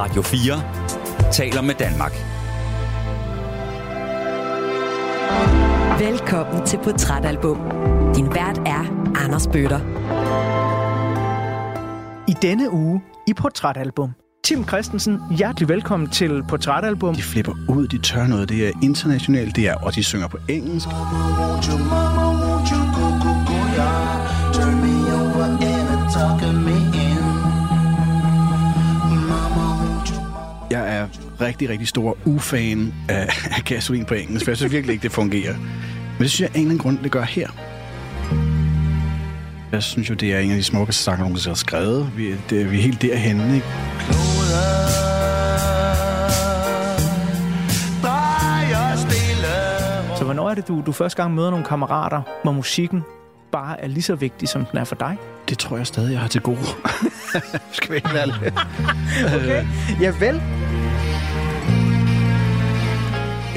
Radio 4 taler med Danmark. Velkommen til Portrætalbum. Din vært er Anders Bøtter. I denne uge i Portrætalbum. Tim Christensen, hjertelig velkommen til Portrætalbum. De flipper ud, de tør noget. Det er internationalt, det er, og de synger på engelsk. Jeg er rigtig, rigtig stor ufan af, af gasolin på engelsk, for jeg synes virkelig ikke, det fungerer. Men det synes jeg af en eller anden grund, det gør her. Jeg synes jo, det er en af de smukkeste sange, nogen har skrevet. Vi, det, vi er helt derhenne, ikke? Så hvornår er det, du, du første gang møder nogle kammerater, hvor musikken bare er lige så vigtig, som den er for dig? Det tror jeg stadig, jeg har til gode. Skal vi ikke være lidt? Okay. Ja, vel.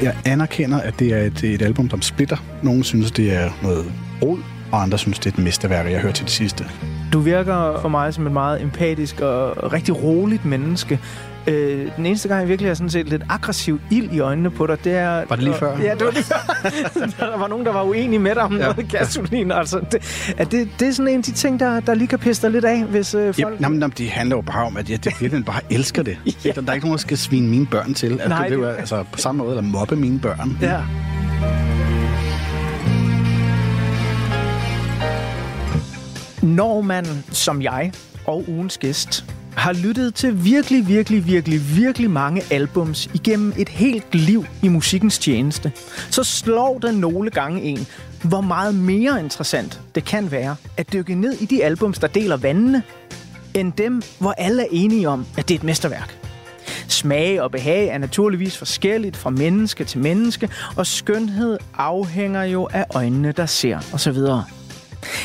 Jeg anerkender, at det er et, et album, der splitter. Nogle synes, det er noget rod, og andre synes, det er et mesterværk, jeg har hørt til det sidste. Du virker for mig som et meget empatisk og rigtig roligt menneske. Øh, den eneste gang, jeg virkelig har sådan set lidt aggressiv ild i øjnene på dig, det er... Var det lige før? Ja, det var lige før. der var nogen, der var uenige med dig om ja. noget gasolin. Altså, det, er det, det er sådan en af de ting, der, der lige kan pisse dig lidt af, hvis øh, folk... Jamen, jamen, jamen, det handler jo bare om, at jeg, jeg virkelig bare elsker det. ja. der, der er ikke nogen, der skal svine mine børn til. Altså, Nej, det, det- det... altså, på samme måde, eller mobbe mine børn. Ja. Når man, som jeg og ugens gæst, har lyttet til virkelig, virkelig, virkelig, virkelig mange albums igennem et helt liv i musikkens tjeneste, så slår det nogle gange en, hvor meget mere interessant det kan være at dykke ned i de albums, der deler vandene, end dem, hvor alle er enige om, at det er et mesterværk. Smag og behag er naturligvis forskelligt fra menneske til menneske, og skønhed afhænger jo af øjnene, der ser osv.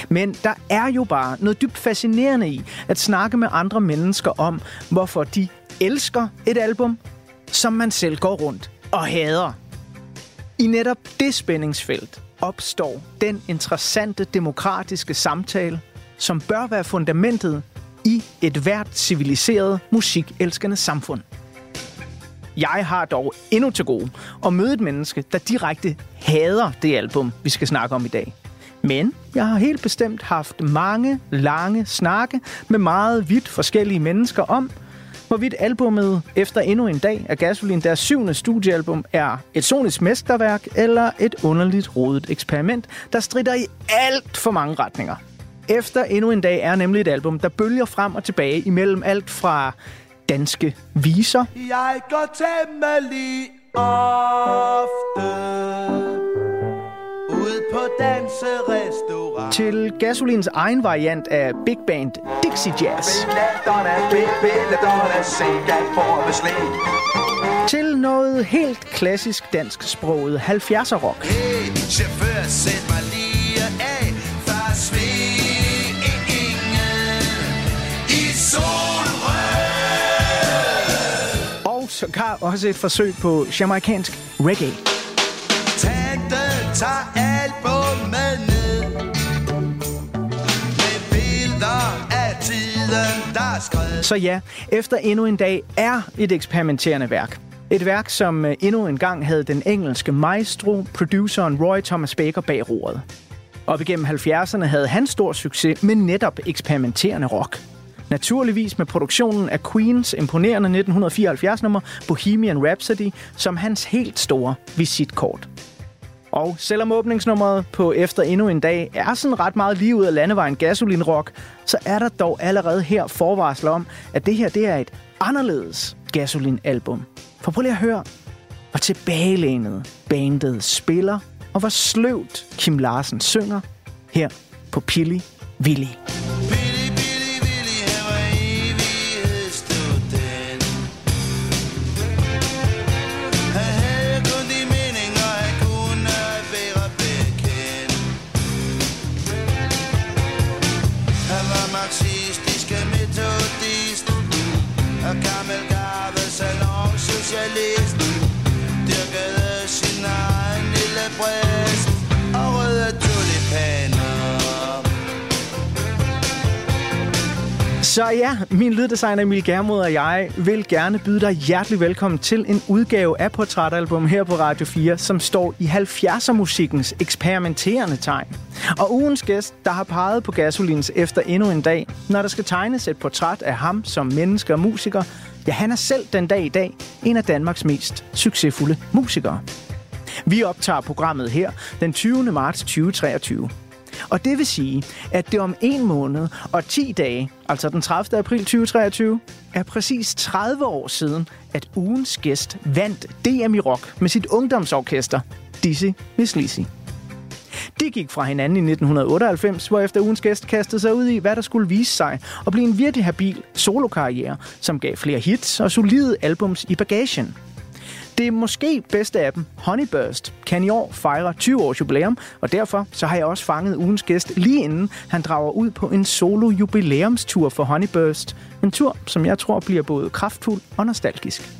Men der er jo bare noget dybt fascinerende i at snakke med andre mennesker om, hvorfor de elsker et album, som man selv går rundt og hader. I netop det spændingsfelt opstår den interessante demokratiske samtale, som bør være fundamentet i et hvert civiliseret musikelskende samfund. Jeg har dog endnu til gode at møde et menneske, der direkte hader det album, vi skal snakke om i dag. Men jeg har helt bestemt haft mange, lange snakke med meget vidt forskellige mennesker om, hvorvidt albummet efter endnu en dag af Gasolin, deres syvende studiealbum, er et sonisk mesterværk eller et underligt rodet eksperiment, der strider i alt for mange retninger. Efter endnu en dag er nemlig et album, der bølger frem og tilbage imellem alt fra danske viser Jeg går temmelig ofte ud på danserestaurant. til Gasolins egen variant af big band Dixie Jazz. Til noget helt klassisk dansk sproget 70'er rock. Hey, chauffør, sæt mig lige af fra svingen i solrød. Og sågar også et forsøg på jamaikansk reggae. Tante tager albumet Så ja, efter endnu en dag er et eksperimenterende værk. Et værk, som øh, endnu en gang havde den engelske maestro, produceren Roy Thomas Baker bag roret. Op igennem 70'erne havde han stor succes med netop eksperimenterende rock. Naturligvis med produktionen af Queens imponerende 1974-nummer Bohemian Rhapsody som hans helt store visitkort. Og selvom åbningsnummeret på Efter endnu en dag er sådan ret meget lige ud af landevejen gasolinrock, så er der dog allerede her forvarsler om, at det her det er et anderledes gasolinalbum. For prøv lige at høre, hvor tilbagelænet bandet spiller, og hvor sløvt Kim Larsen synger her på Pilli Willy. Og gammel garve salon. Dyrkede sin egen lille bryst og røde tulipaner. Så ja, min lyddesigner Emil Germod og jeg vil gerne byde dig hjertelig velkommen til en udgave af Portrætalbum her på Radio 4, som står i 70'er musikkens eksperimenterende tegn. Og ugens gæst, der har peget på Gasolins efter endnu en dag, når der skal tegnes et portræt af ham som menneske og musiker, ja, han er selv den dag i dag en af Danmarks mest succesfulde musikere. Vi optager programmet her den 20. marts 2023. Og det vil sige, at det om en måned og 10 dage, altså den 30. april 2023, er præcis 30 år siden, at ugens gæst vandt DM i rock med sit ungdomsorkester, Dizzy Miss Lizzie. De gik fra hinanden i 1998, hvor efter ugens gæst kastede sig ud i, hvad der skulle vise sig og blive en virkelig habil solokarriere, som gav flere hits og solide albums i bagagen. Det måske bedste af dem, Honeyburst, kan i år fejre 20 års jubilæum, og derfor så har jeg også fanget ugens gæst lige inden han drager ud på en solo jubilæumstur for Honeyburst. En tur, som jeg tror bliver både kraftfuld og nostalgisk.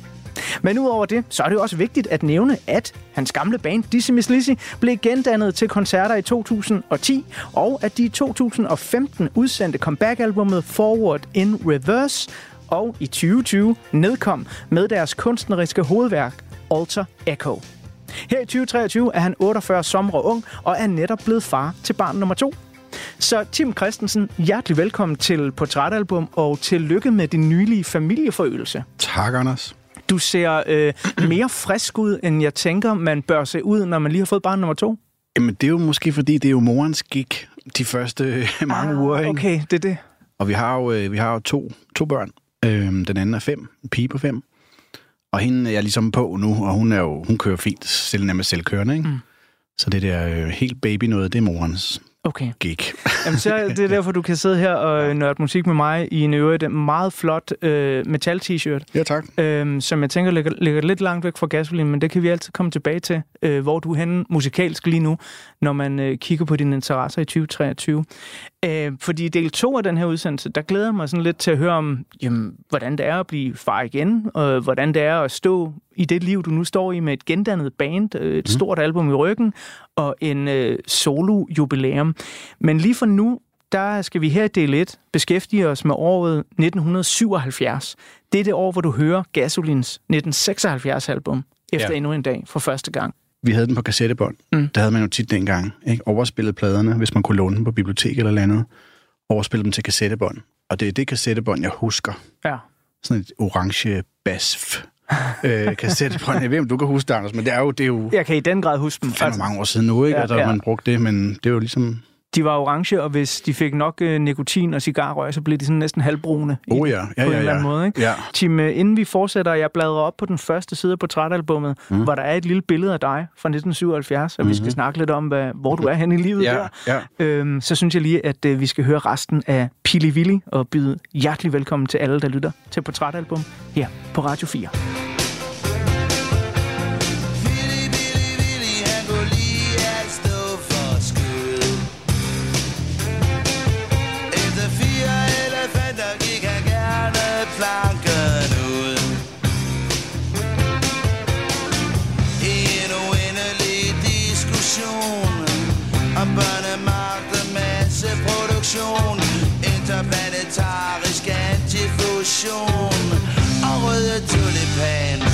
Men udover det, så er det jo også vigtigt at nævne, at hans gamle band Dizzy Miss Lizzy blev gendannet til koncerter i 2010, og at de i 2015 udsendte comeback-albummet Forward in Reverse, og i 2020 nedkom med deres kunstneriske hovedværk Alter Echo. Her i 2023 er han 48 sommer ung og er netop blevet far til barn nummer to. Så Tim Christensen, hjertelig velkommen til Portrætalbum, og tillykke med din nylige familieforøgelse. Tak, Anders. Du ser øh, mere frisk ud, end jeg tænker, man bør se ud, når man lige har fået barn nummer to. Jamen, det er jo måske, fordi det er jo morens gik de første øh, mange uger, ikke? Okay, det er det. Og vi har jo, øh, vi har jo to, to børn. Øhm, den anden er fem, en pige på fem. Og hende er jeg ligesom på nu, og hun, er jo, hun kører fint, selv nærmest selvkørende, ikke? Mm. Så det der øh, helt baby noget, det er morens Okay. gig. Jamen, så er det derfor, du kan sidde her og nørde musik med mig i en øvrigt meget flot øh, metal-t-shirt, ja, tak. øh, som jeg tænker ligger, ligger lidt langt væk fra gasolin, men det kan vi altid komme tilbage til, øh, hvor du er henne musikalsk lige nu, når man øh, kigger på dine interesser i 2023. Øh, fordi i del 2 af den her udsendelse, der glæder jeg mig sådan lidt til at høre om, jamen, hvordan det er at blive far igen, og hvordan det er at stå i det liv, du nu står i med et gendannet band, øh, et stort album i ryggen, og en øh, solo-jubilæum. Men lige for nu, der skal vi her i del 1 beskæftige os med året 1977. Det er det år, hvor du hører Gasolins 1976-album efter ja. endnu en dag for første gang. Vi havde den på kassettebånd. Mm. Der havde man jo tit dengang. Ikke? Overspillet pladerne, hvis man kunne låne dem på bibliotek eller andet. Overspillet dem til kassettebånd. Og det er det kassettebånd, jeg husker. Ja. Sådan et orange basf øh, kassettebånd. Jeg ved, om du kan huske det, Anders, men det er jo, det er jo Jeg kan i den grad huske dem. fandme mange år siden nu, ikke? Ja, at ja. man brugte det, men det er jo ligesom... De var orange, og hvis de fik nok øh, nikotin og cigarrør, så blev de sådan næsten halvbrune. Oh ja, ja, på ja, en ja. eller anden måde, ikke? Ja. Tim, øh, inden vi fortsætter, jeg bladrer op på den første side af portrætalbummet, mm. hvor der er et lille billede af dig fra 1977, og mm-hmm. vi skal snakke lidt om, hvad, hvor du er henne i livet Ja, der. ja. Øhm, så synes jeg lige, at øh, vi skal høre resten af Pili Willy og byde hjertelig velkommen til alle, der lytter til Portrætalbum her på Radio 4. masseproduktion. Interplanetarisk antifusion og røde tulipaner.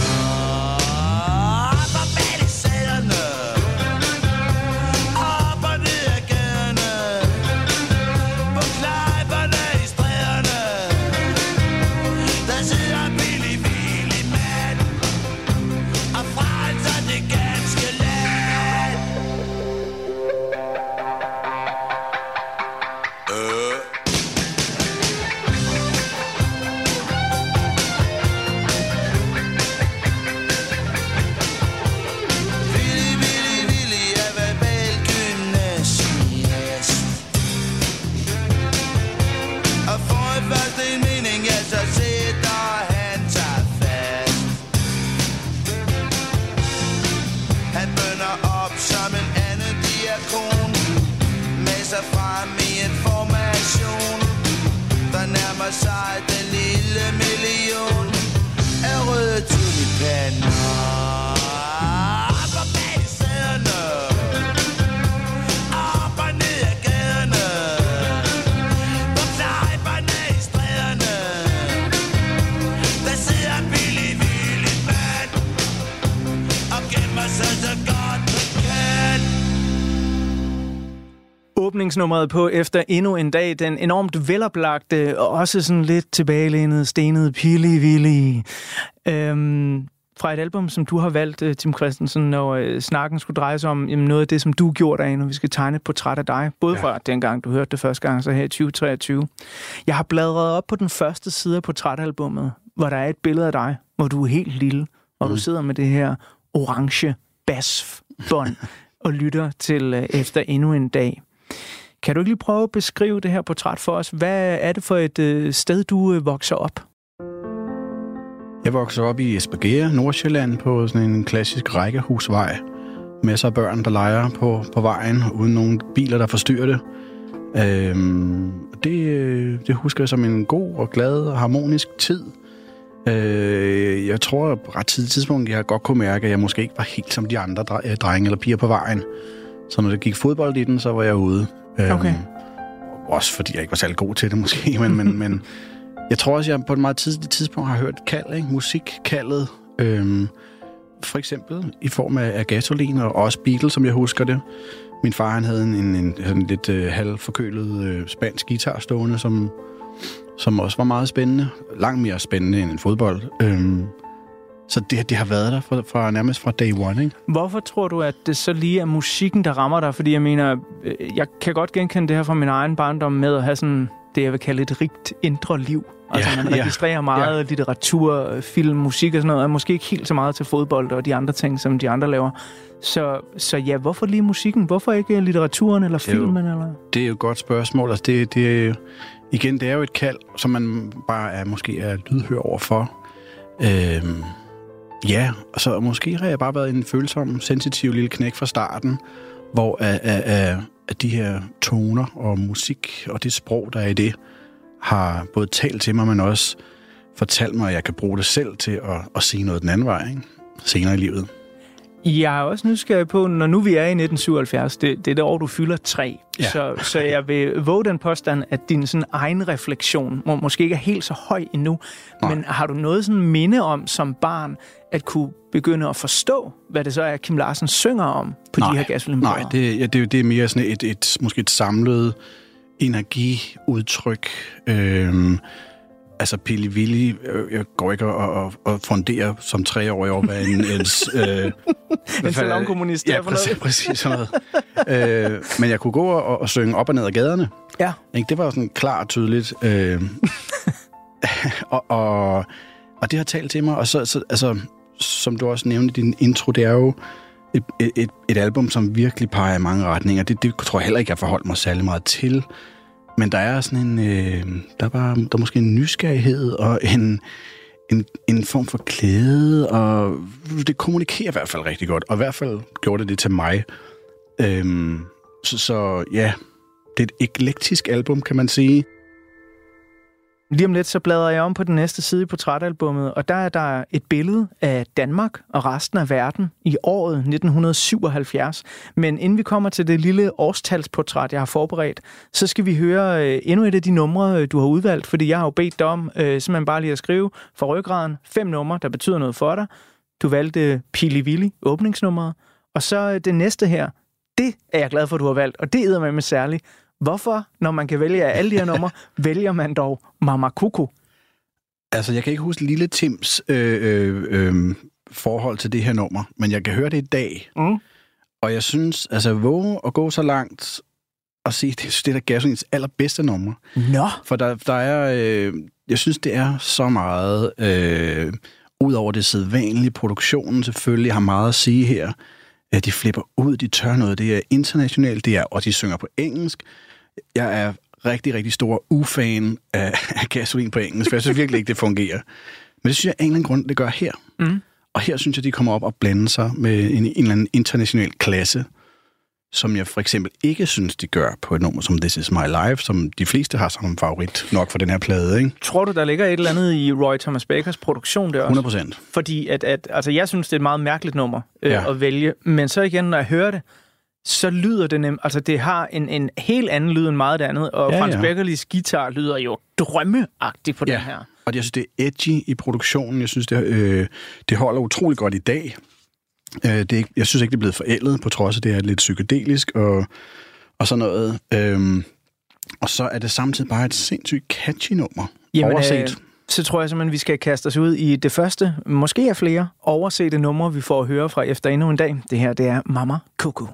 Åbningsnummeret på efter endnu en dag. Den enormt veloplagte og også sådan lidt tilbagelænet, stenede Willy. Øhm, fra et album, som du har valgt, øh, Tim Christensen, når øh, snakken skulle dreje sig om jamen, noget af det, som du gjorde af, når vi skal tegne et portræt af dig. Både ja. fra dengang, du hørte det første gang, så her i 2023. Jeg har bladret op på den første side af portrætalbummet, hvor der er et billede af dig, hvor du er helt lille, og mm. du sidder med det her orange basbånd og lytter til øh, efter endnu en dag. Kan du ikke lige prøve at beskrive det her portræt for os? Hvad er det for et øh, sted, du øh, vokser op? Jeg voksede op i Esbjerg, Nordsjælland, på sådan en klassisk rækkehusvej. Masser af børn, der leger på, på vejen, uden nogen biler, der forstyrrer det. Øhm, det, øh, det husker jeg som en god og glad og harmonisk tid. Øh, jeg tror, at på ret tidligt tidspunkt, jeg godt kunne mærke, at jeg måske ikke var helt som de andre dre- drenge eller piger på vejen. Så når det gik fodbold i den, så var jeg ude. Øhm, Okay. Også fordi jeg ikke var særlig god til det måske, men, men, men jeg tror også, jeg på et meget tidligt tidspunkt har hørt kald, ikke? musikkaldet. Øhm, for eksempel i form af, af gasolin og også Beatles, som jeg husker det. Min far han havde en, en, en lidt øh, halvforkølet øh, spansk guitar stående, som, som også var meget spændende. Langt mere spændende end en fodbold. Øhm, så det, det har været der fra, fra nærmest fra day one, ikke? Hvorfor tror du, at det så lige er musikken, der rammer dig? Fordi jeg mener, øh, jeg kan godt genkende det her fra min egen barndom med at have sådan det, jeg vil kalde et rigt indre liv. Altså, Ja, man ja, registrerer meget ja. litteratur, film, musik og sådan noget, og måske ikke helt så meget til fodbold og de andre ting, som de andre laver. Så, så ja, hvorfor lige musikken? Hvorfor ikke litteraturen eller er jo- filmen? Eller? Det er jo et godt spørgsmål. Altså, det, det, jo- igen, det er jo et kald, som man bare er, måske er lydhør overfor. Øhm, ja, og så måske har jeg bare været en følsom, sensitiv lille knæk fra starten, hvor af, af, af, af de her toner og musik og det sprog, der er i det, har både talt til mig, men også fortalt mig, at jeg kan bruge det selv til at, at sige noget den anden vej, ikke? senere i livet. Jeg er også nysgerrig på, når nu vi er i 1977, det, det er det år, du fylder tre. Ja. Så, så jeg vil våge den påstand, at din sådan egen refleksion må, måske ikke er helt så høj endnu. Nej. Men har du noget sådan minde om som barn, at kunne begynde at forstå, hvad det så er, Kim Larsen synger om på de her gasolinbrødre? Nej, det, ja, det, det er mere sådan et, et, måske et samlet energiudtryk. Øhm, altså Pili Willy, øh, jeg går ikke og, og, og funderer som treårig over, hvad en... en, øh, En salonkommunist, Ja, noget. præcis, præcis sådan noget. øh, men jeg kunne gå og, og synge op og ned ad gaderne. Ja. Ikke? Det var sådan klart og tydeligt. Øh, og, og, og det har talt til mig. Og så, så altså, som du også nævnte i din intro, det er jo et, et- et, album, som virkelig peger i mange retninger. Det, det tror jeg heller ikke, jeg forholdt mig særlig meget til. Men der er sådan en... Øh, der, er bare, der er måske en nysgerrighed og en, en, en form for klæde, og det kommunikerer i hvert fald rigtig godt. Og i hvert fald gjorde det det til mig. Øhm, så, så ja, det er et eklektisk album, kan man sige. Lige om lidt, så bladrer jeg om på den næste side i portrætalbummet, og der er der et billede af Danmark og resten af verden i året 1977. Men inden vi kommer til det lille årstalsportræt, jeg har forberedt, så skal vi høre øh, endnu et af de numre, øh, du har udvalgt, fordi jeg har jo bedt dig om øh, simpelthen bare lige at skrive for ryggraden fem numre, der betyder noget for dig. Du valgte Pili Willy, åbningsnummeret, og så øh, det næste her, det er jeg glad for, du har valgt, og det æder med særligt. Hvorfor, når man kan vælge af alle de her numre, vælger man dog Mama Kuku? Altså, jeg kan ikke huske Lille Tims øh, øh, øh, forhold til det her nummer, men jeg kan høre det i dag. Mm. Og jeg synes, altså, våge at gå så langt og sige, det, det er da Gasolins allerbedste nummer. Nå, For der, der er, øh, jeg synes, det er så meget, øh, ud over det sædvanlige, produktionen selvfølgelig har meget at sige her. Ja, de flipper ud, de tør noget, det er internationalt, det er, og de synger på engelsk. Jeg er rigtig, rigtig stor ufan af, af gasolin på engelsk, for jeg synes virkelig ikke, det fungerer. Men det synes jeg af en eller anden grund, det gør her. Mm. Og her synes jeg, de kommer op og blander sig med en, en eller anden international klasse, som jeg for eksempel ikke synes, de gør på et nummer som This Is My Life, som de fleste har som favorit nok for den her plade, ikke? tror du, der ligger et eller andet i Roy Thomas Bakers produktion der også? 100 procent. Fordi at, at, altså, jeg synes, det er et meget mærkeligt nummer øh, Ja. ja. at vælge. Men så igen, når jeg hører det, så lyder det nemt. Altså, det har en, en helt anden lyd end meget af det andet. Og Ja, Frans ja. Beckerlis guitar lyder jo drømmeagtigt på ja. den her. Og jeg synes, det er edgy i produktionen. Jeg synes, det, øh, det holder utrolig godt i dag. Øh, det er, ikke- jeg synes ikke, det er blevet forældet, på trods af, det er lidt psykedelisk og, og sådan noget. Øhm, og så er det samtidig bare et sindssygt catchy nummer. Jamen, Overset. øh, så tror jeg simpelthen, vi skal kaste os ud i det første, måske er flere, oversete numre, vi får at høre fra efter endnu en dag. Det her, det er Mama Cuckoo.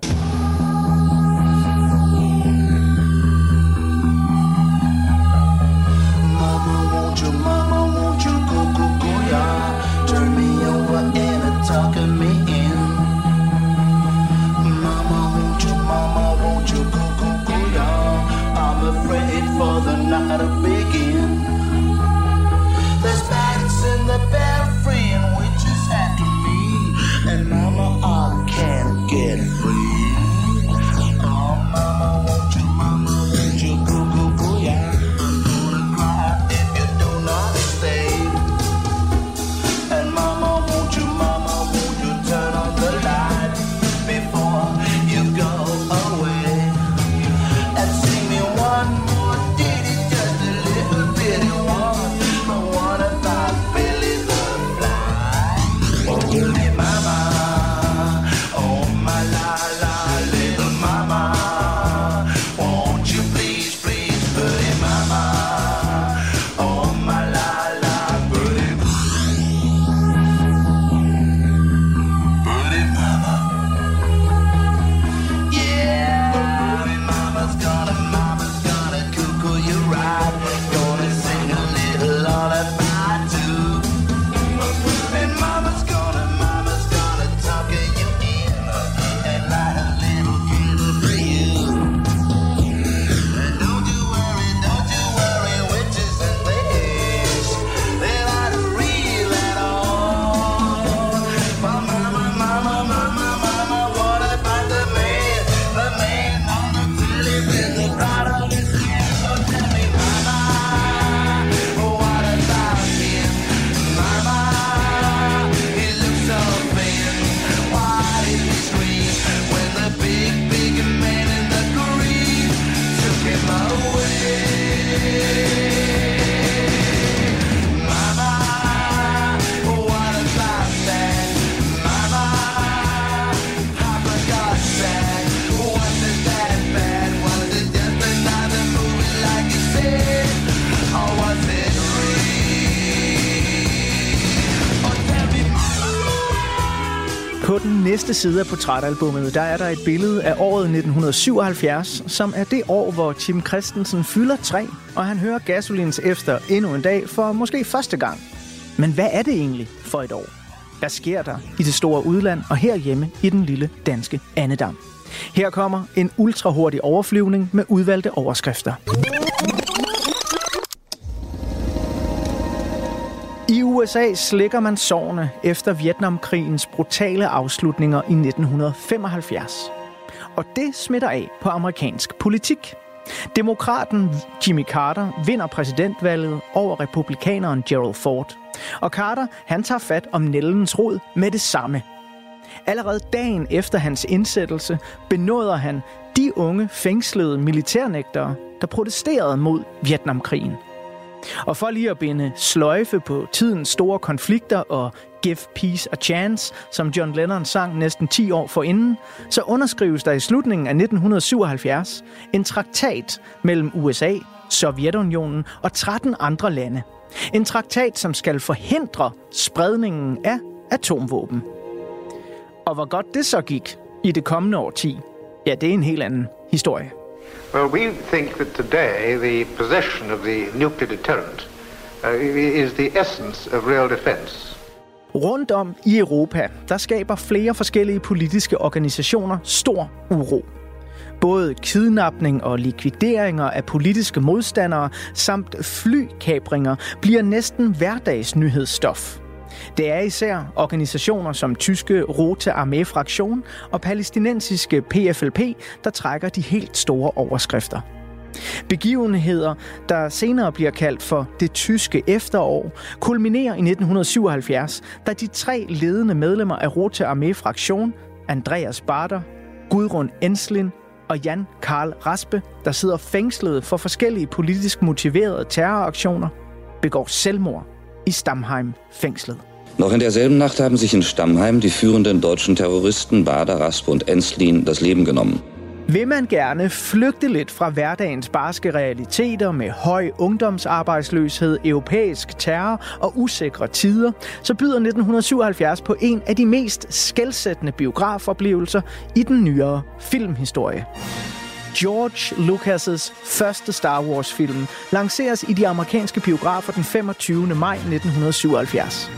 Side af portrætalbummet, der er der et billede af året 1977, som er det år, hvor Tim Christensen fylder 3, og han hører Gasolins efter endnu en dag for måske første gang. Men hvad er det egentlig for et år? Hvad sker der i det store udland og herhjemme i den lille danske Annedam? Her kommer en ultrahurtig overflyvning med udvalgte overskrifter. USA slikker man sårene efter Vietnamkrigens brutale afslutninger i 1975. Og det smitter af på amerikansk politik. Demokraten Jimmy Carter vinder præsidentvalget over republikaneren Gerald Ford. Og Carter han tager fat om Nellens rod med det samme. Allerede dagen efter hans indsættelse benåder han de unge fængslede militærnægtere, der protesterede mod Vietnamkrigen. Og for lige at binde sløjfe på tidens store konflikter og Give Peace a Chance, som John Lennon sang næsten 10 år forinden, så underskrives der i slutningen af 1977 en traktat mellem USA, Sovjetunionen og 13 andre lande. En traktat, som skal forhindre spredningen af atomvåben. Og hvor godt det så gik i det kommende årti, ja, det er en helt anden historie. Well, we think that today the possession of the nuclear deterrent uh, is the essence of real defense. Rundt om i Europa, der skaber flere forskellige politiske organisationer stor uro. Både kidnapning og likvideringer af politiske modstandere samt flykabringer bliver næsten hverdagsnyhedsstof. Det er især organisationer som tyske Rote Armee Fraktion og palæstinensiske PFLP, der trækker de helt store overskrifter. Begivenheder, der senere bliver kaldt for det tyske efterår, kulminerer i 1977, da de tre ledende medlemmer af Rote Armee Fraktion, Andreas Bader, Gudrun Enslin og Jan Karl Raspe, der sidder fængslet for forskellige politisk motiverede terroraktioner, begår selvmord i Stamheim-fængslet. Noch in derselben Nacht haben sich in Stammheim die führenden deutschen Terroristen Bader, Raspe und Enslin das Leben genommen. Vil man gerne flygte lidt fra hverdagens barske realiteter med høj ungdomsarbejdsløshed, europæisk terror og usikre tider, så byder 1977 på en af de mest skældsættende biografoplevelser i den nyere filmhistorie. George Lucas' første Star Wars-film lanceres i de amerikanske biografer den 25. maj 1977.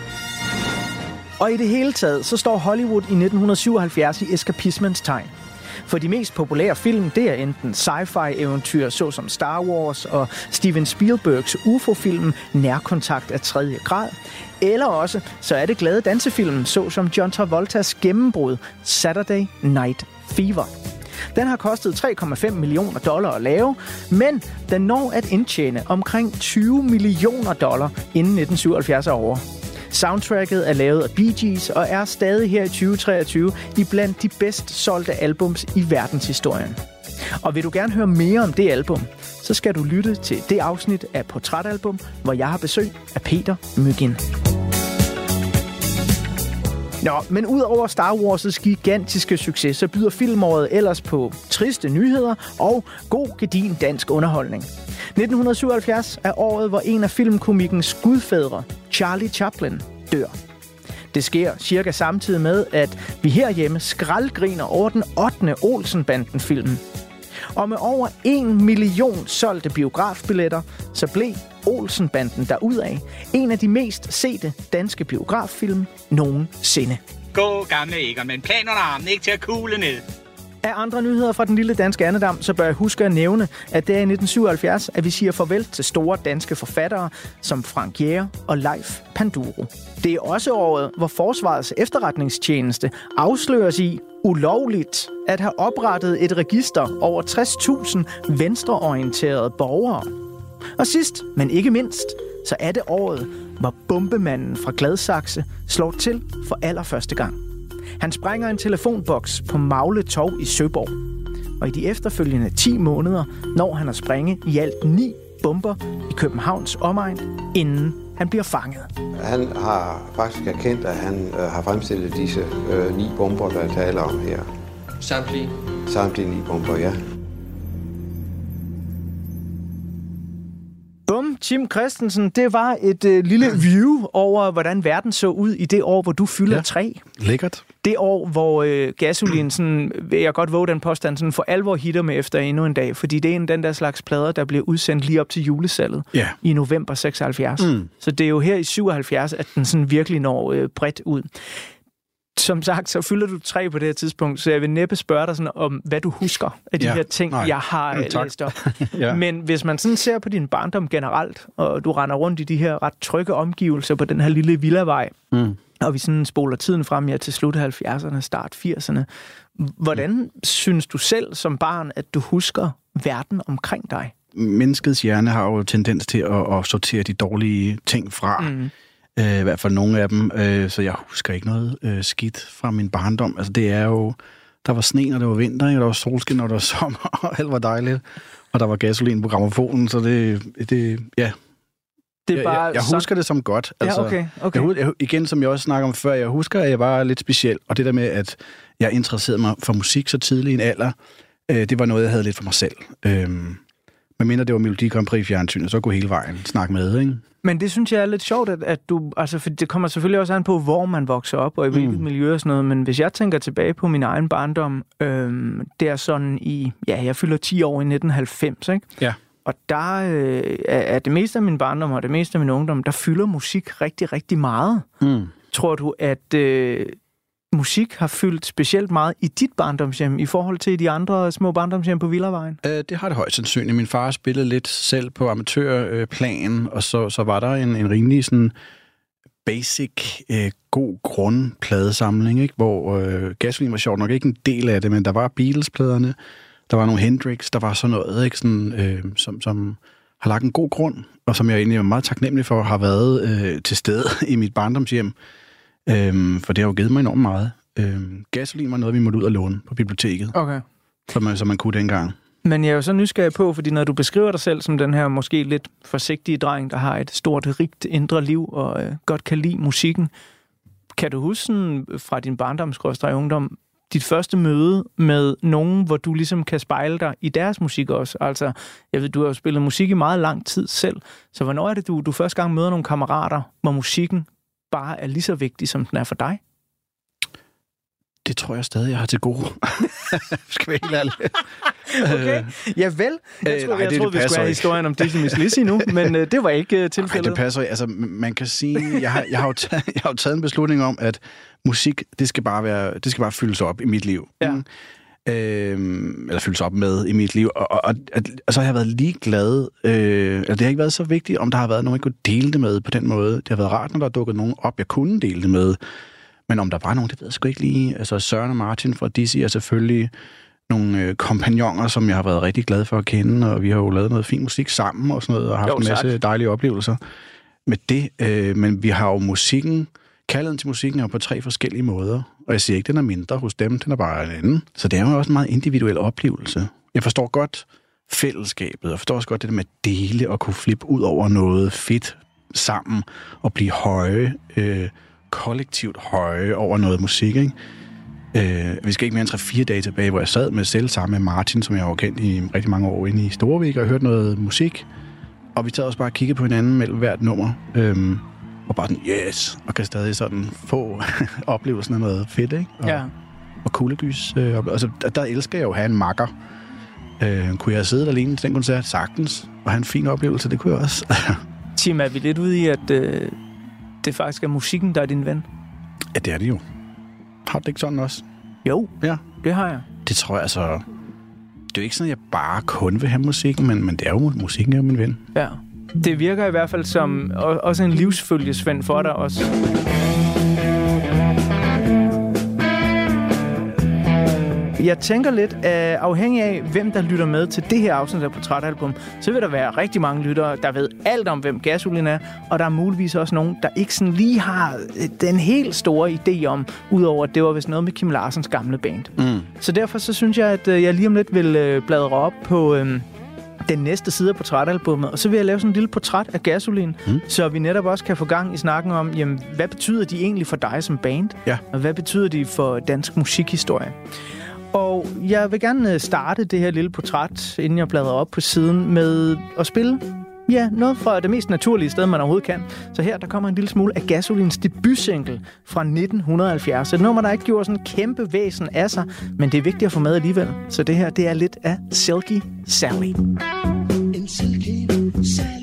Og i det hele taget, så står Hollywood i 1977 i eskapismens tegn. For de mest populære film, det er enten sci-fi-eventyr såsom Star Wars og Steven Spielbergs UFO-film Nærkontakt af tredje grad, eller også så er det glade dansefilm såsom John Travoltas gennembrud Saturday Night Fever. Den har kostet 3,5 millioner dollar at lave, men den når at indtjene omkring 20 millioner dollar inden 1977 er over. Soundtracket er lavet af Bee Gees og er stadig her i 2023 i blandt de bedst solgte albums i verdenshistorien. Og vil du gerne høre mere om det album, så skal du lytte til det afsnit af Portrætalbum, hvor jeg har besøg af Peter Myggen. Nå, men ud over Star Wars' gigantiske succes, så byder filmåret ellers på triste nyheder og god gedin dansk underholdning. 1977 er året, hvor en af filmkomikens gudfædre, Charlie Chaplin, dør. Det sker cirka samtidig med, at vi herhjemme skraldgriner over den 8. Olsenbanden-filmen, og med over 1 million solgte biografbilletter, så blev Olsenbanden derudaf en af de mest sete danske biograffilm nogensinde. Gå, gamle ægger, men planer armen ikke til at kugle ned. Af andre nyheder fra den lille danske andedam, så bør jeg huske at nævne, at det er i 1977, at vi siger farvel til store danske forfattere som Frank Jæger og Leif Panduro. Det er også året, hvor Forsvarets efterretningstjeneste afsløres i ulovligt at have oprettet et register over 60.000 venstreorienterede borgere. Og sidst, men ikke mindst, så er det året, hvor bombemanden fra Gladsaxe slår til for allerførste gang. Han sprænger en telefonboks på Magle Torv i Søborg. Og i de efterfølgende 10 måneder når han at springe i alt ni bomber i Københavns omegn, inden han bliver fanget. Han har faktisk erkendt, at han øh, har fremstillet disse øh, ni bomber, der er tale om her. Samtlige. Samtlige ni bomber, ja. Bum, Tim Christensen, det var et øh, lille view over, hvordan verden så ud i det år, hvor du fylder Ja. tre. Lækkert. Det år, hvor øh, gasolin, sådan, vil jeg godt våge den påstand, sådan, for alvor hitter med efter endnu en dag. Fordi det er en den der slags plader, der bliver udsendt lige op til julesalget Ja. i november 76. Mm. Så det er jo her i 77, at den sådan virkelig når øh, bredt ud. Som sagt, så fylder du tre på det her tidspunkt, så jeg vil næppe spørge dig sådan om, hvad du husker af de Ja, her ting, nej. jeg har Mm, tak. læst op. Ja. Men hvis man sådan ser på din barndom generelt, og du render rundt i de her ret trygge omgivelser på den her lille villavej, Mm. og vi sådan spoler tiden frem ja, til slut 70'erne, start 80'erne. Hvordan mm. synes du selv som barn, at du husker verden omkring dig? Menneskets hjerne har jo tendens til at, at sortere de dårlige ting fra. Mm. Øh, I hvert fald nogle af dem. Øh, så jeg husker ikke noget øh, skidt fra min barndom. Altså det er jo... Der var sne, når det var vinter, og der var solskin, når det var sommer, og alt var dejligt. Og der var gasolin på gramofonen, så det... det ja, Det er jeg, bare jeg, jeg sådan- husker det som godt. Altså, Ja, okay. okay. Jeg, jeg, igen, som jeg også snakker om før, jeg husker, at jeg var lidt speciel. Og det der med, at jeg interesserede mig for musik så tidlig i en alder, øh, det var noget, jeg havde lidt for mig selv. Øhm, men mindre det var Melodi Grand Prix fjernsynet, så kunne hele vejen snakke med, ikke? Men det synes jeg er lidt sjovt, at, at du... Altså, for det kommer selvfølgelig også an på, hvor man vokser op, og i hvilket Mm. miljø og sådan noget. Men hvis jeg tænker tilbage på min egen barndom, øhm, det er sådan i... Ja, jeg fylder 10 år i 1990, ikke? Ja. Og der øh, er, det meste af min barndom og det meste af min ungdom, der fylder musik rigtig, rigtig meget. Mm. Tror du, at øh, musik har fyldt specielt meget i dit barndomshjem i forhold til de andre små barndomshjem på Villavejen? Øh, det har det højst sandsynligt. Min far spillede lidt selv på amatørplan, og så, så var der en, en rimelig sådan basic, øh, god grundpladesamling, ikke? hvor øh, gasolin var sjovt nok ikke en del af det, men der var Beatles-pladerne, der var nogle Hendrix, der var sådan noget, ikke? Sådan, øh, som, som har lagt en god grund, og som jeg egentlig er meget taknemmelig for, har været øh, til stede i mit barndomshjem. Øh, for det har jo givet mig enormt meget. Øh, gasolin var noget, vi måtte ud og låne på biblioteket, Okay. som man, som man kunne dengang. Men jeg er jo så nysgerrig på, fordi når du beskriver dig selv som den her måske lidt forsigtige dreng, der har et stort, rigt indre liv og øh, godt kan lide musikken, kan du huske sådan, fra din barndomsgrøster i ungdom, dit første møde med nogen, hvor du ligesom kan spejle dig i deres musik også? Altså, jeg ved, du har jo spillet musik i meget lang tid selv, så hvornår er det, du, du første gang møder nogle kammerater, hvor musikken bare er lige så vigtig, som den er for dig? Det tror jeg stadig, jeg har til gode. Skal være helt ærlig. Okay, ja vel. Jeg Øh, troede, nej, jeg det- troede det vi skulle passer have ikke. historien om Disney Miss Lizzy nu, men øh, det var ikke øh, Nej, tilfældet. det passer ikke. Altså, man kan sige, jeg har, jeg, har jo taget, jeg har jo taget en beslutning om, at musik, det skal bare, være, det skal bare fyldes op i mit liv. Ja. Øhm, eller fyldes op med i mit liv. Og, og, og, og så har jeg været ligeglad. Øh, eller det har ikke været så vigtigt, om der har været nogen, jeg kunne dele det med på den måde. Det har været rart, når der er dukket nogen op, jeg kunne dele det med. Men om der var nogen, det ved jeg sgu ikke lige. Altså Søren og Martin fra Dizzy er selvfølgelig nogle øh, kompagnoner, som jeg har været rigtig glad for at kende, og vi har jo lavet noget fin musik sammen og sådan noget, og haft Jo, en masse tak. dejlige oplevelser med det. Øh, men vi har jo musikken, kaldet til musikken er på tre forskellige måder, og jeg siger ikke, den er mindre hos dem, den er bare en anden. Så det er jo også en meget individuel oplevelse. Jeg forstår godt fællesskabet, og forstår også godt det der med at dele og kunne flippe ud over noget fedt sammen, og blive høje, øh, kollektivt høje over noget musik, ikke? Øh, vi skal ikke mere end 3-4 dage tilbage, hvor jeg sad med selv sammen med Martin, som jeg har kendt i rigtig mange år inde i Storvik, og hørte noget musik. Og vi sad også bare og kiggede på hinanden mellem hvert nummer. Øhm, og bare sådan, yes, og kan stadig sådan få oplevelsen af noget fedt, ikke? Og, Ja. og kuldegys. Øh, altså, der, der elsker jeg jo at have en makker. Øh, kunne jeg have siddet alene til den koncert? Sagtens. Og have en fin oplevelse, det kunne jeg også. Tim, er vi lidt ude i, at øh, det faktisk er musikken, der er din ven? ja, det er det jo. Har du det ikke sådan også? Jo, Ja. det har jeg. Det tror jeg altså... Det er jo ikke sådan, at jeg bare kun vil have musikken, men, men det er jo musikken er jo min ven. Ja. Det virker i hvert fald som og- også en livsfølgesvend for dig også. Jeg tænker lidt, uh, afhængig af, hvem der lytter med til det her afsnit af Portrætalbum, så vil der være rigtig mange lyttere, der ved alt om, hvem Gasolin er, og der er muligvis også nogen, der ikke sådan lige har øh, den helt store idé om, udover at det var vist noget med Kim Larsens gamle band. Mm. Så derfor så synes jeg, at øh, jeg lige om lidt vil øh, bladre op på øh, den næste side af portrætalbummet, og så vil jeg lave sådan en lille portræt af Gasolin, mm. så vi netop også kan få gang i snakken om, jamen, hvad betyder de egentlig for dig som band? Ja. Og hvad betyder de for dansk musikhistorie? Og jeg vil gerne øh, starte det her lille portræt, inden jeg bladrer op på siden, med at spille Ja, noget fra det mest naturlige sted, man overhovedet kan. Så her, der kommer en lille smule af Gasolins debutsingle fra 1970. Et nummer, der ikke gjorde sådan en kæmpe væsen af sig, men det er vigtigt at få med alligevel. Så det her, det er lidt af Silky Sally. En Silky Sally.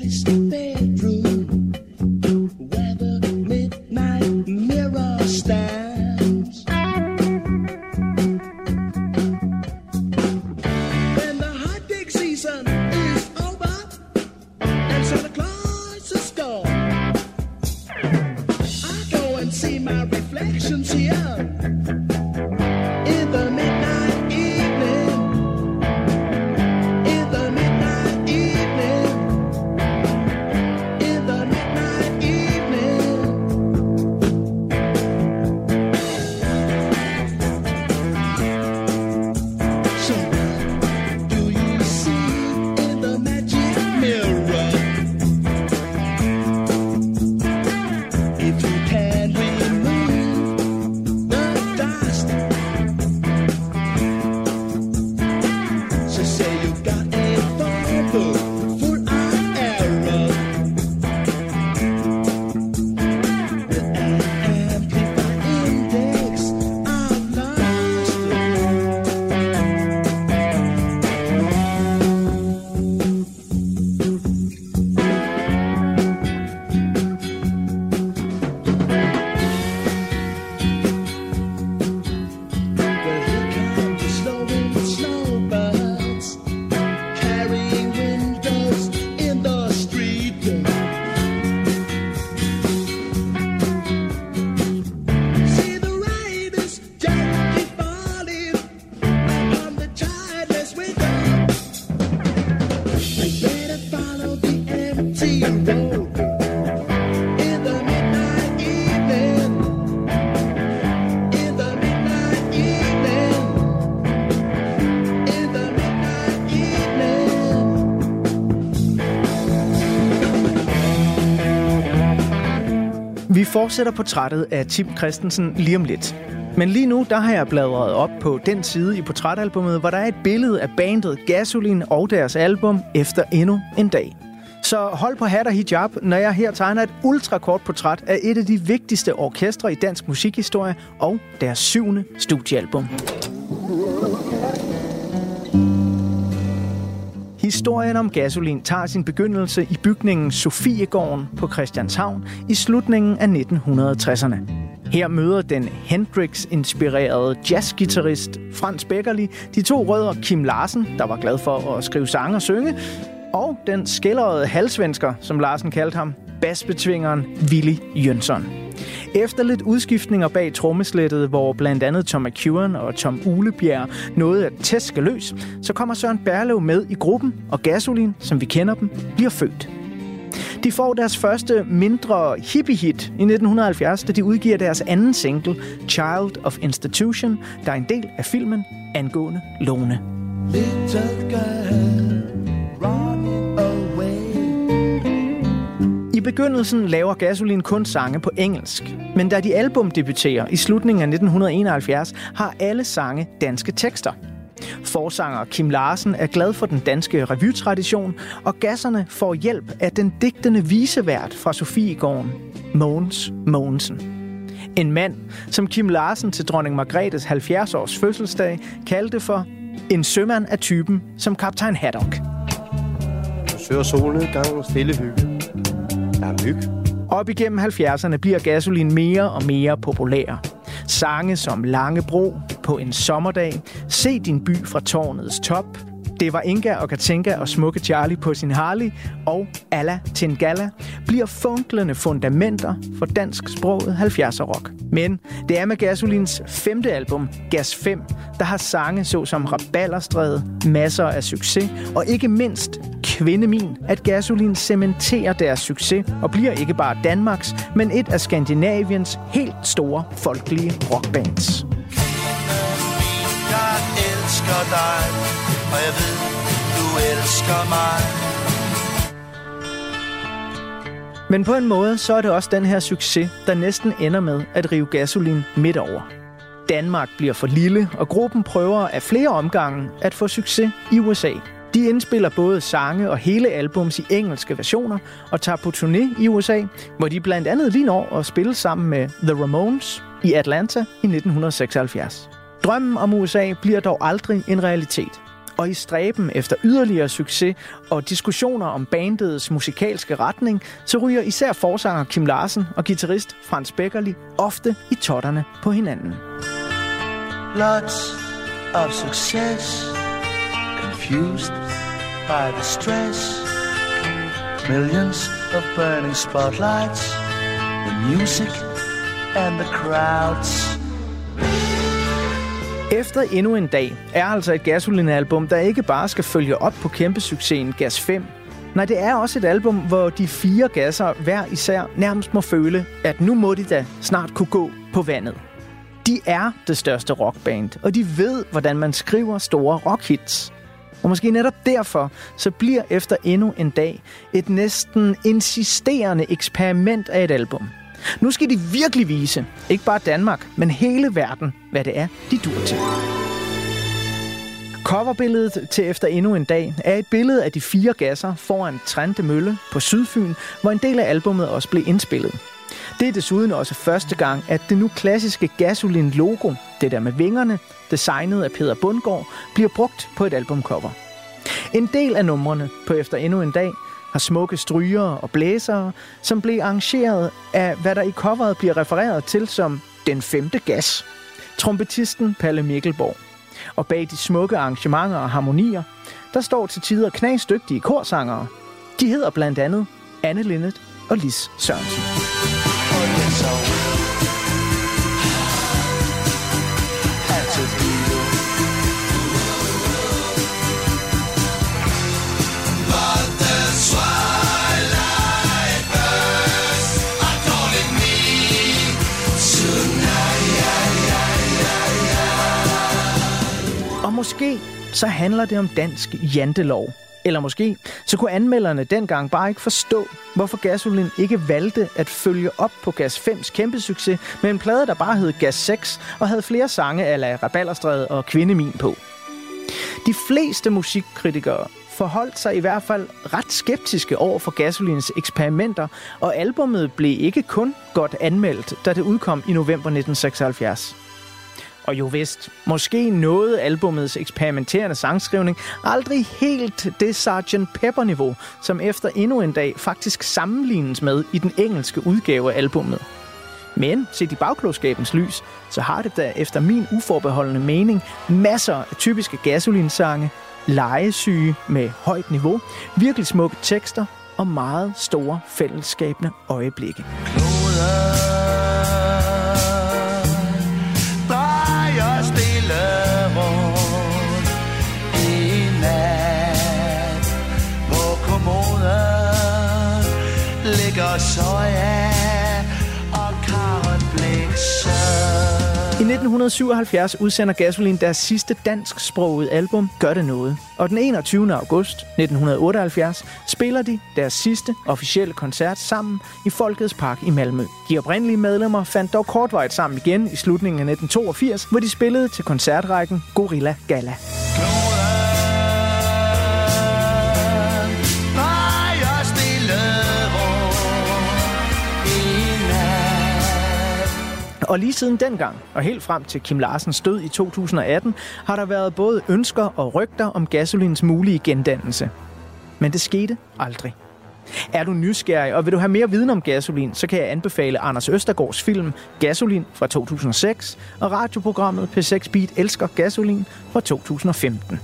Fortsætter portrættet af Tim Christensen lige om lidt. Men lige nu, der har jeg bladret op på den side i portrætalbummet, hvor der er et billede af bandet Gasolin og deres album Efter endnu en dag. Så hold på hat og hijab, når jeg her tegner et ultrakort portræt af et af de vigtigste orkestre i dansk musikhistorie og deres syvende studiealbum. Historien om gasolin tager sin begyndelse i bygningen Sofiegården på Christianshavn i slutningen af 1960'erne. Her møder den Hendrix-inspirerede jazzgitarrist Frans Beckerli de to rødder Kim Larsen, der var glad for at skrive sange og synge, og den skælderede halvsvensker, som Larsen kaldte ham, basbetvingeren Willy Jønsson. Efter lidt udskiftninger bag trommeslættet, hvor blandt andet Tom McEwen og Tom Ulebjerg nåede at tæske løs, så kommer Søren Berlev med i gruppen, og Gasolin, som vi kender dem, bliver født. De får deres første mindre hippie-hit i 1970, da de udgiver deres anden single, Child of Institution, der er en del af filmen angående Lone. Little girl begyndelsen laver Gasolin kun sange på engelsk. Men da de album debuterer i slutningen af 1971, har alle sange danske tekster. Forsanger Kim Larsen er glad for den danske revytradition, og gasserne får hjælp af den digtende visevært fra Sofiegården, Mogens Mogensen. En mand, som Kim Larsen til dronning Margrethes 70-års fødselsdag kaldte for en sømand af typen som kaptajn Haddock. Du søger stille hygge. Der er myg. Op igennem 70'erne bliver gasolin mere og mere populær. Sange som Lange Bro, På en sommerdag, Se din by fra tårnets top, det var Inga og Katinka og smukke Charlie på sin Harley, og Alla Tingala bliver funklende fundamenter for dansk sproget 70'er rock. Men det er med Gasolins femte album, Gas 5, der har sange såsom Raballerstræde, masser af succes, og ikke mindst Kvinde Min, at Gasolin cementerer deres succes og bliver ikke bare Danmarks, men et af Skandinaviens helt store folkelige rockbands. Jeg elsker dig, og jeg ved, du elsker mig. Men på en måde, så er det også den her succes, der næsten ender med at rive gasolin midt over. Danmark bliver for lille, og gruppen prøver af flere omgange at få succes i USA. De indspiller både sange og hele albums i engelske versioner og tager på turné i USA, hvor de blandt andet lige når at spille sammen med The Ramones i Atlanta i 1976. Drømmen om USA bliver dog aldrig en realitet. Og i stræben efter yderligere succes og diskussioner om bandets musikalske retning, så ryger især forsanger Kim Larsen og guitarist Frans Beckerli ofte i totterne på hinanden. Lots of success, confused by the stress. Millions of burning spotlights, the music and the crowds. Efter endnu en dag er altså et gasolinealbum, der ikke bare skal følge op på kæmpesuccesen Gas 5. Nej, det er også et album, hvor de fire gasser hver især nærmest må føle, at nu må de da snart kunne gå på vandet. De er det største rockband, og de ved, hvordan man skriver store rockhits. Og måske netop derfor, så bliver efter endnu en dag et næsten insisterende eksperiment af et album. Nu skal de virkelig vise, ikke bare Danmark, men hele verden, hvad det er, de dur til. Coverbilledet til efter endnu en dag er et billede af de fire gasser foran Trente Mølle på Sydfyn, hvor en del af albummet også blev indspillet. Det er desuden også første gang, at det nu klassiske Gasolin-logo, det der med vingerne, designet af Peter Bundgaard, bliver brugt på et albumcover. En del af numrene på Efter endnu en dag har smukke stryger og blæsere, som blev arrangeret af, hvad der i coveret bliver refereret til som den femte gas. Trompetisten Palle Mikkelborg. Og bag de smukke arrangementer og harmonier, der står til tider knasdygtige korsangere. De hedder blandt andet Anne Linnet og Lis Sørensen. Oh, yes, I måske så handler det om dansk jantelov. Eller måske, så kunne anmelderne dengang bare ikke forstå, hvorfor Gasolin ikke valgte at følge op på Gas 5's kæmpe succes med en plade, der bare hed Gas 6 og havde flere sange ala Raballerstræde og Kvindemin på. De fleste musikkritikere forholdt sig i hvert fald ret skeptiske over for Gasolins eksperimenter, og albummet blev ikke kun godt anmeldt, da det udkom i november 1976. Og jo vist, måske nåede albumets eksperimenterende sangskrivning aldrig helt det Sgt. Pepper-niveau, som efter endnu en dag faktisk sammenlignes med i den engelske udgave af albummet. Men set i bagklodskabens lys, så har det da efter min uforbeholdende mening masser af typiske gasolinsange, legesyge med højt niveau, virkelig smukke tekster og meget store fællesskabende øjeblikke. Kloder. Soja og karotblikser. I 1977 udsender Gasolin deres sidste dansksprogede album, Gør det noget. Og den 21. august 1978 spiller de deres sidste officielle koncert sammen i Folkets Park i Malmø. De oprindelige medlemmer fandt dog kortvarigt sammen igen i slutningen af 1982, hvor de spillede til koncertrækken Gorilla Gala. Drejer Og lige siden dengang, og helt frem til Kim Larsens død i 2018, har der været både ønsker og rygter om Gasolins mulige gendannelse. Men det skete aldrig. Er du nysgerrig, og vil du have mere viden om gasolin, så kan jeg anbefale Anders Østergaards film Gasolin fra 2006 og radioprogrammet P6 Beat Elsker Gasolin fra 2015.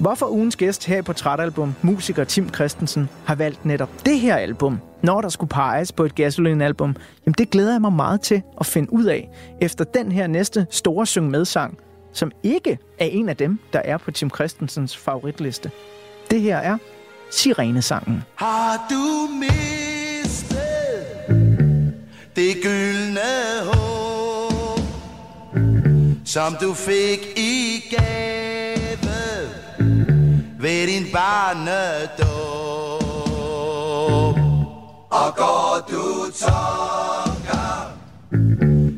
Hvorfor ugens gæst her i Portrætalbum, musiker Tim Christensen, har valgt netop det her album, når der skulle peges på et Gasoline-album, jamen det glæder jeg mig meget til at finde ud af, efter den her næste store syng med sang, som ikke er en af dem, der er på Tim Christensens favoritliste. Det her er Sirenesangen. Har du mistet det gyldne håb, som du fik i gave din barnedåb? Og går du tonker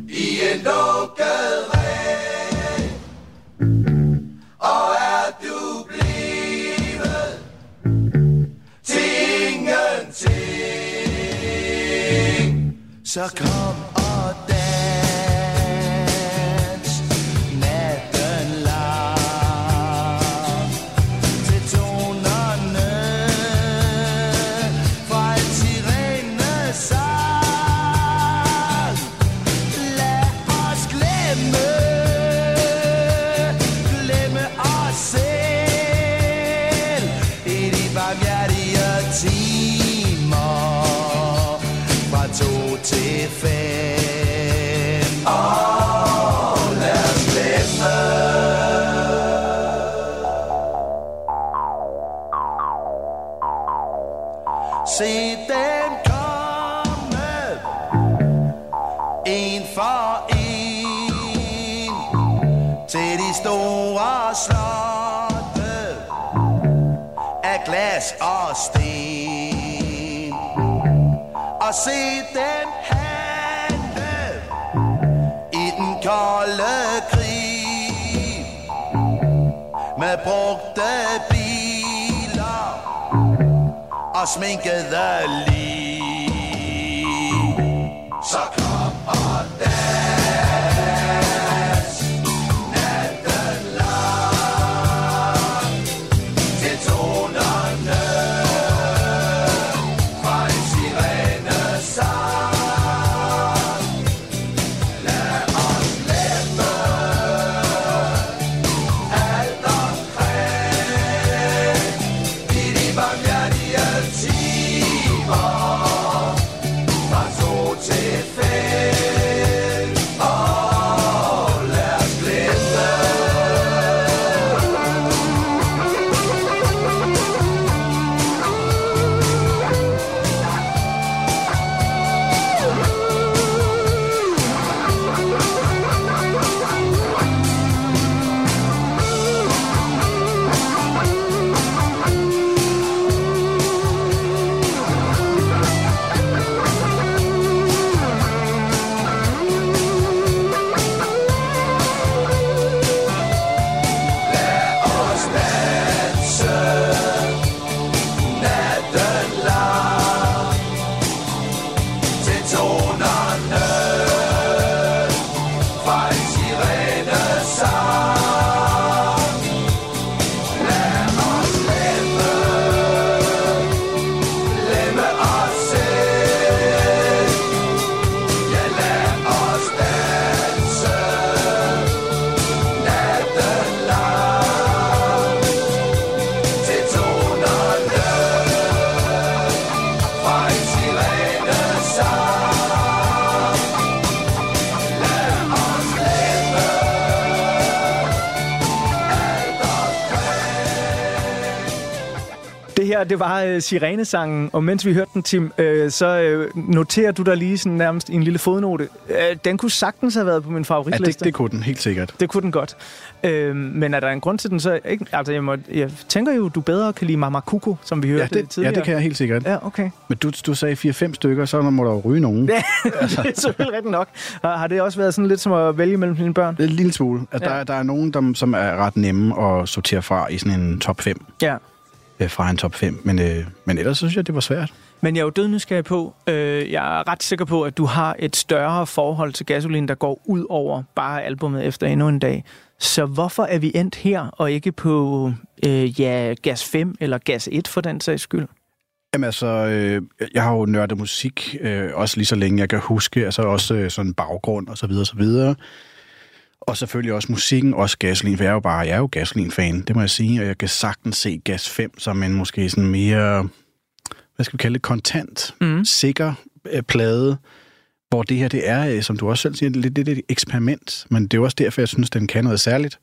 i en lukket ræ, og er du blevet til ingenting. Så kom og sminkede lige. Det var øh, Sirenesangen, og mens vi hørte den, Tim, øh, så øh, noterer du der lige sådan nærmest i en lille fodnote. Øh, den kunne sagtens have været på min Ja, favoritliste. det, det kunne den, helt sikkert. Det kunne den godt. Øh, men er der en grund til den så? Ikke? Altså, jeg, må, jeg tænker jo, du bedre kan lide Mama Kuko, som vi hørte Ja det, ja, tidligere. det kan jeg helt sikkert. Ja, okay. Men du, du sagde 4-5 stykker, så må der jo ryge nogen. Ja, det er selvfølgelig rigtigt nok. Har, har det også været sådan lidt som at vælge mellem sine børn? En lille smule. Altså, Ja. ja. der, der er nogen, der, som er ret nemme at sortere fra i sådan en top 5. Ja. Øh, fra en top 5. Men, øh, men ellers synes jeg, det var svært. Men jeg er jo død nysgerrig på, øh, jeg er ret sikker på, at du har et større forhold til gasolin, der går ud over bare albumet efter endnu en dag. Så hvorfor er vi endt her, og ikke på øh, ja, gas 5 eller gas 1 for den sags skyld? Jamen altså, øh, jeg har jo nørdet musik, øh, også lige så længe jeg kan huske, altså også øh, sådan baggrund og så videre, og så videre. Og selvfølgelig også musikken, også Gasolin, for jeg er jo bare, jeg er jo Gasolin-fan, det må jeg sige, og jeg kan sagtens se Gas 5 som en måske sådan mere, hvad skal vi kalde det, kontant, mm. sikker øh, plade, hvor det her, det er, øh, som du også selv siger, lidt, et eksperiment, men det er jo også derfor, jeg synes, den kan noget særligt.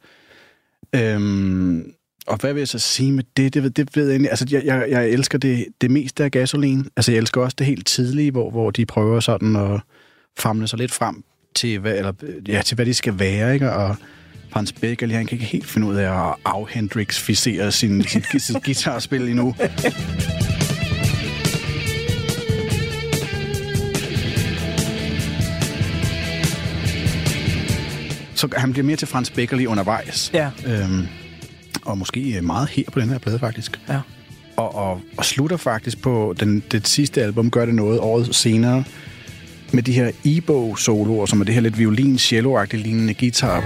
Øhm, og hvad vil jeg så sige med det? Det, ved- det ved jeg egentlig. Altså, jeg, jeg, jeg elsker det, det meste af gasolin. Altså, jeg elsker også det helt tidlige, hvor, hvor de prøver sådan at famle sig lidt frem til, hvad, eller, ja, til hvad de skal være, ikke? Og Frans Becker, han kan ikke helt finde ud af at afhendriksficere sin, sit, sit guitarspil endnu. Så han bliver mere til Frans Beckerli undervejs. Ja. Øhm, og måske øh, meget her på den her plade, faktisk. Ja. Og, og, og slutter faktisk på den, det sidste album, gør det noget året senere, med de her Ebo-soloer, som er det her lidt violin cello lignende guitar.